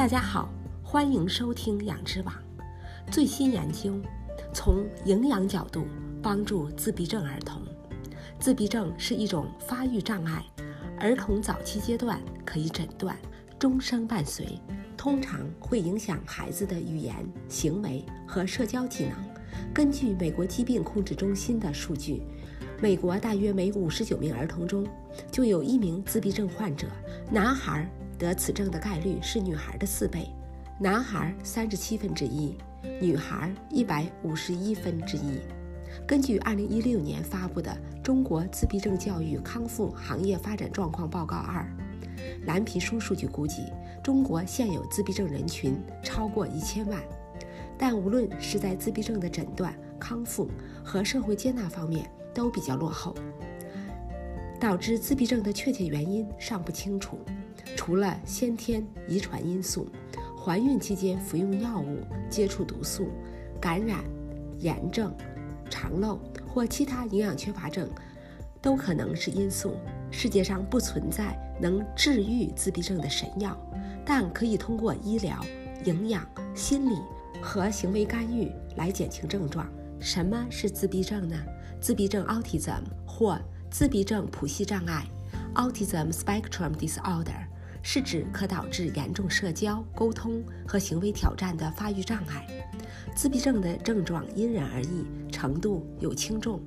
大家好，欢迎收听养殖网。最新研究从营养角度帮助自闭症儿童。自闭症是一种发育障碍，儿童早期阶段可以诊断，终生伴随，通常会影响孩子的语言、行为和社交技能。根据美国疾病控制中心的数据，美国大约每五十九名儿童中就有一名自闭症患者。男孩得此症的概率是女孩的四倍，男孩三十七分之一，女孩一百五十一分之一。根据二零一六年发布的《中国自闭症教育康复行业发展状况报告二》，蓝皮书数据估计，中国现有自闭症人群超过一千万。但无论是在自闭症的诊断、康复和社会接纳方面，都比较落后。导致自闭症的确切原因尚不清楚，除了先天遗传因素，怀孕期间服用药物、接触毒素、感染、炎症、肠漏或其他营养缺乏症，都可能是因素。世界上不存在能治愈自闭症的神药，但可以通过医疗、营养、心理。和行为干预来减轻症状。什么是自闭症呢？自闭症 （autism） 或自闭症谱系障碍 （autism spectrum disorder） 是指可导致严重社交、沟通和行为挑战的发育障碍。自闭症的症状因人而异，程度有轻重。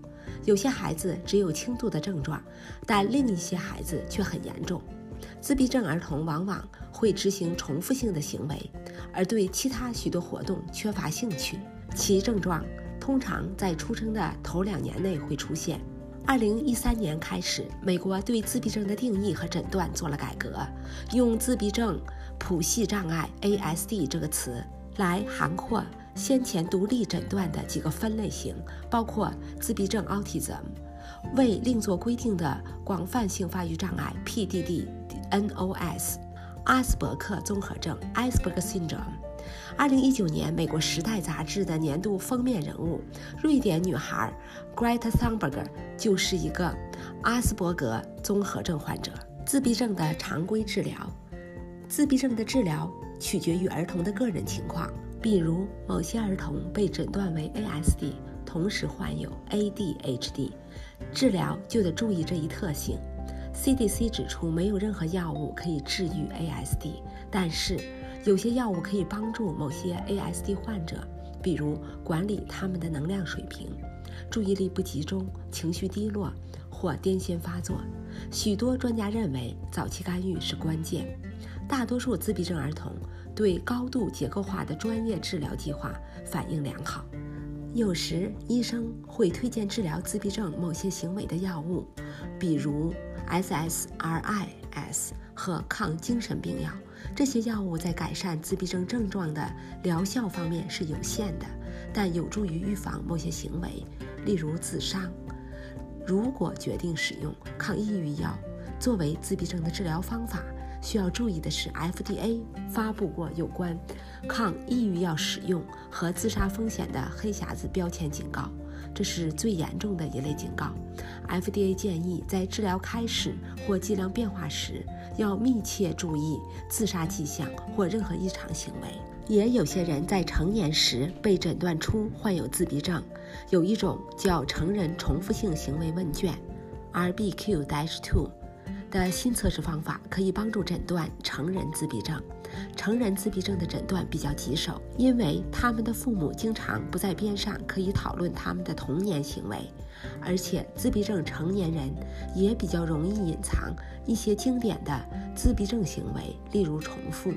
有些孩子只有轻度的症状，但另一些孩子却很严重。自闭症儿童往往会执行重复性的行为，而对其他许多活动缺乏兴趣。其症状通常在出生的头两年内会出现。二零一三年开始，美国对自闭症的定义和诊断做了改革，用自闭症谱系障碍 （ASD） 这个词来涵括先前独立诊断的几个分类型，包括自闭症 （Autism）。未另作规定的广泛性发育障碍 （PDD-NOS）、阿斯伯克综合症 （Asperger syndrome）。二零一九年，美国《时代》杂志的年度封面人物——瑞典女孩 Greta Thunberg 就是一个阿斯伯格综合症患者。自闭症的常规治疗，自闭症的治疗取决于儿童的个人情况，比如某些儿童被诊断为 ASD。同时患有 ADHD，治疗就得注意这一特性。CDC 指出，没有任何药物可以治愈 ASD，但是有些药物可以帮助某些 ASD 患者，比如管理他们的能量水平、注意力不集中、情绪低落或癫痫发作。许多专家认为，早期干预是关键。大多数自闭症儿童对高度结构化的专业治疗计划反应良好。有时医生会推荐治疗自闭症某些行为的药物，比如 SSRIs 和抗精神病药。这些药物在改善自闭症症状的疗效方面是有限的，但有助于预防某些行为，例如自杀。如果决定使用抗抑郁药作为自闭症的治疗方法，需要注意的是，FDA 发布过有关抗抑郁药使用和自杀风险的黑匣子标签警告，这是最严重的一类警告。FDA 建议在治疗开始或剂量变化时，要密切注意自杀迹象或任何异常行为。也有些人在成年时被诊断出患有自闭症，有一种叫成人重复性行为问卷，RBQ-2。的新测试方法可以帮助诊断成人自闭症。成人自闭症的诊断比较棘手，因为他们的父母经常不在边上可以讨论他们的童年行为，而且自闭症成年人也比较容易隐藏一些经典的自闭症行为，例如重复。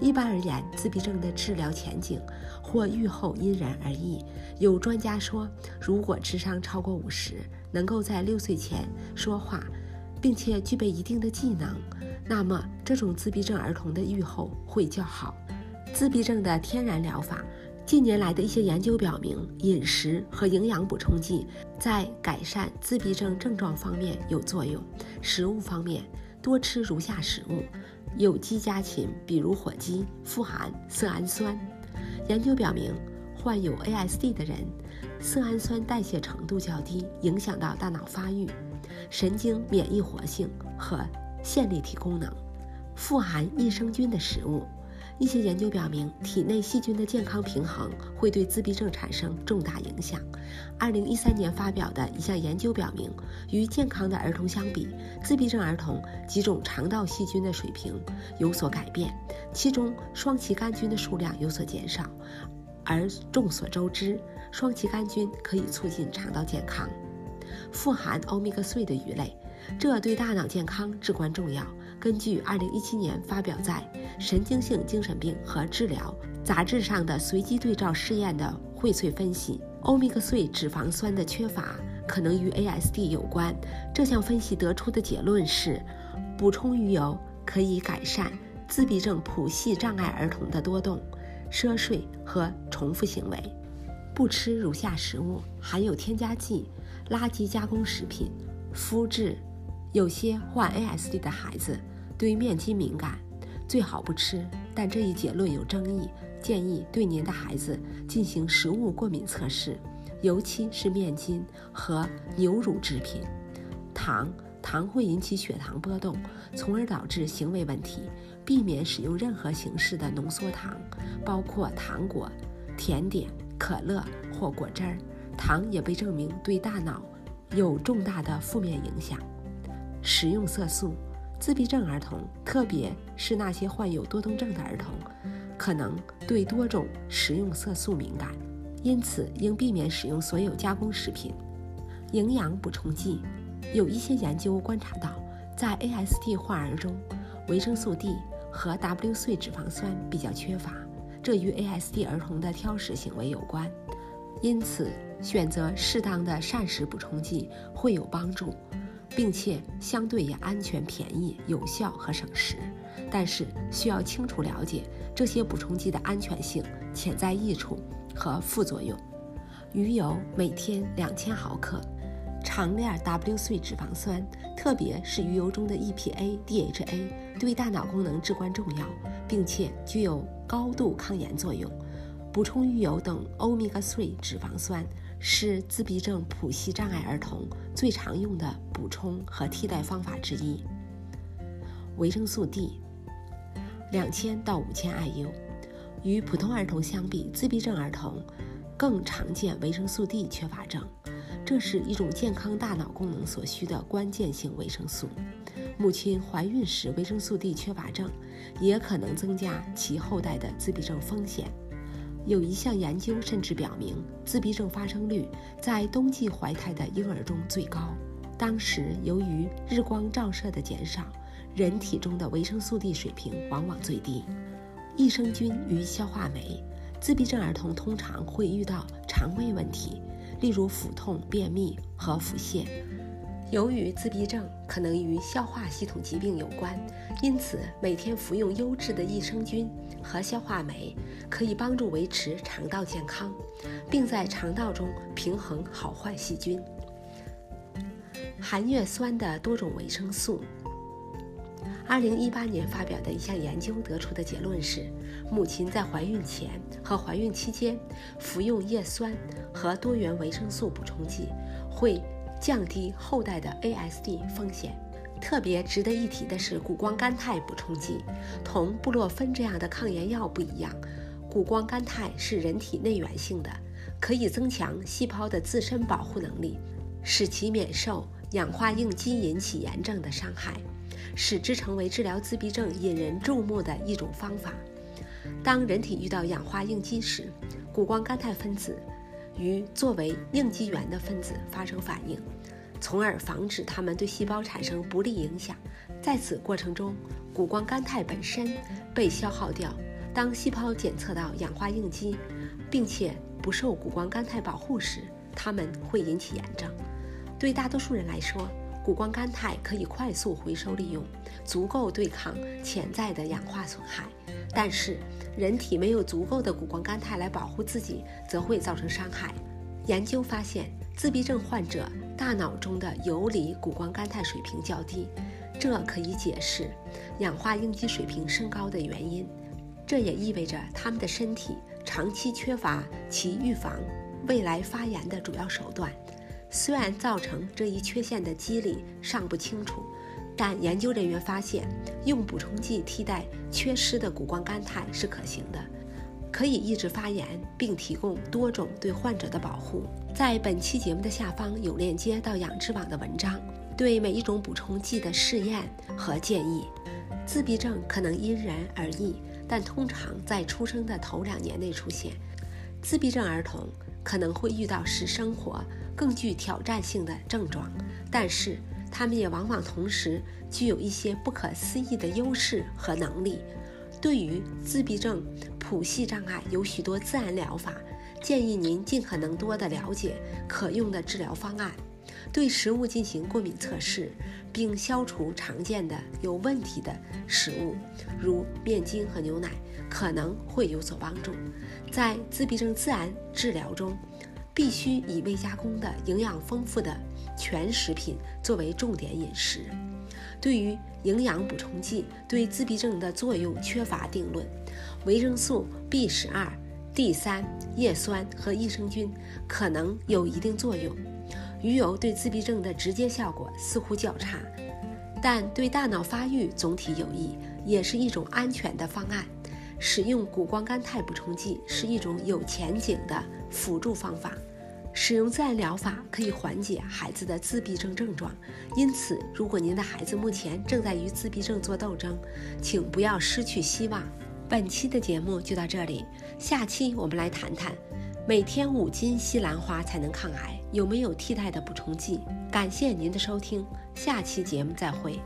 一般而言，自闭症的治疗前景或预后因人而异。有专家说，如果智商超过五十，能够在六岁前说话。并且具备一定的技能，那么这种自闭症儿童的预后会较好。自闭症的天然疗法，近年来的一些研究表明，饮食和营养补充剂在改善自闭症症状方面有作用。食物方面，多吃如下食物：有机家禽，比如火鸡，富含色氨酸。研究表明，患有 ASD 的人，色氨酸代谢程度较低，影响到大脑发育。神经免疫活性和线粒体功能，富含益生菌的食物，一些研究表明，体内细菌的健康平衡会对自闭症产生重大影响。二零一三年发表的一项研究表明，与健康的儿童相比，自闭症儿童几种肠道细菌的水平有所改变，其中双歧杆菌的数量有所减少。而众所周知，双歧杆菌可以促进肠道健康。富含欧米伽3的鱼类，这对大脑健康至关重要。根据2017年发表在《神经性精神病和治疗》杂志上的随机对照试验的荟萃分析，欧米伽3脂肪酸的缺乏可能与 ASD 有关。这项分析得出的结论是，补充鱼油可以改善自闭症谱系障碍儿童的多动、嗜睡和重复行为。不吃如下食物：含有添加剂、垃圾加工食品、麸质。有些患 ASD 的孩子。对面筋敏感，最好不吃。但这一结论有争议，建议对您的孩子进行食物过敏测试，尤其是面筋和牛乳制品。糖，糖会引起血糖波动，从而导致行为问题。避免使用任何形式的浓缩糖，包括糖果、甜点、可乐或果汁儿。糖也被证明对大脑有重大的负面影响。食用色素。自闭症儿童，特别是那些患有多动症的儿童，可能对多种食用色素敏感，因此应避免使用所有加工食品。营养补充剂，有一些研究观察到，在 ASD 患儿中，维生素 D 和 W 碎脂肪酸比较缺乏，这与 ASD 儿童的挑食行为有关。因此，选择适当的膳食补充剂会有帮助。并且相对也安全、便宜、有效和省时，但是需要清楚了解这些补充剂的安全性、潜在益处和副作用。鱼油每天两千毫克，长链 W 碎脂肪酸，特别是鱼油中的 EPA、DHA，对大脑功能至关重要，并且具有高度抗炎作用。补充鱼油等欧米伽3脂肪酸。是自闭症谱系障碍儿童最常用的补充和替代方法之一。维生素 D，两千到五千 IU。与普通儿童相比，自闭症儿童更常见维生素 D 缺乏症。这是一种健康大脑功能所需的关键性维生素。母亲怀孕时维生素 D 缺乏症，也可能增加其后代的自闭症风险。有一项研究甚至表明，自闭症发生率在冬季怀胎的婴儿中最高。当时，由于日光照射的减少，人体中的维生素 D 水平往往最低。益生菌与消化酶，自闭症儿童通常会遇到肠胃问题，例如腹痛、便秘和腹泻。由于自闭症可能与消化系统疾病有关，因此每天服用优质的益生菌和消化酶可以帮助维持肠道健康，并在肠道中平衡好坏细菌。含叶酸的多种维生素。二零一八年发表的一项研究得出的结论是，母亲在怀孕前和怀孕期间服用叶酸和多元维生素补充剂会。降低后代的 ASD 风险。特别值得一提的是，谷胱甘肽补充剂同布洛芬这样的抗炎药不一样。谷胱甘肽是人体内源性的，可以增强细胞的自身保护能力，使其免受氧化应激引起炎症的伤害，使之成为治疗自闭症引人注目的一种方法。当人体遇到氧化应激时，谷胱甘肽分子。与作为应激源的分子发生反应，从而防止它们对细胞产生不利影响。在此过程中，谷胱甘肽本身被消耗掉。当细胞检测到氧化应激，并且不受谷胱甘肽保护时，它们会引起炎症。对大多数人来说，谷胱甘肽可以快速回收利用，足够对抗潜在的氧化损害。但是，人体没有足够的谷胱甘肽来保护自己，则会造成伤害。研究发现，自闭症患者大脑中的游离谷胱甘肽水平较低，这可以解释氧化应激水平升高的原因。这也意味着他们的身体长期缺乏其预防未来发炎的主要手段。虽然造成这一缺陷的机理尚不清楚。但研究人员发现，用补充剂替代缺失的谷胱甘肽是可行的，可以抑制发炎，并提供多种对患者的保护。在本期节目的下方有链接到养殖网的文章，对每一种补充剂的试验和建议。自闭症可能因人而异，但通常在出生的头两年内出现。自闭症儿童可能会遇到使生活更具挑战性的症状，但是他们也往往同时具有一些不可思议的优势和能力。对于自闭症谱系障碍，有许多自然疗法，建议您尽可能多的了解可用的治疗方案。对食物进行过敏测试，并消除常见的有问题的食物，如面筋和牛奶，可能会有所帮助。在自闭症自然治疗中，必须以未加工的、营养丰富的全食品作为重点饮食。对于营养补充剂对自闭症的作用缺乏定论，维生素 B 十二、D 三、叶酸和益生菌可能有一定作用。鱼油对自闭症的直接效果似乎较差，但对大脑发育总体有益，也是一种安全的方案。使用谷胱甘肽补充剂是一种有前景的辅助方法。使用自然疗法可以缓解孩子的自闭症症状，因此，如果您的孩子目前正在与自闭症做斗争，请不要失去希望。本期的节目就到这里，下期我们来谈谈。每天五斤西兰花才能抗癌，有没有替代的补充剂？感谢您的收听，下期节目再会。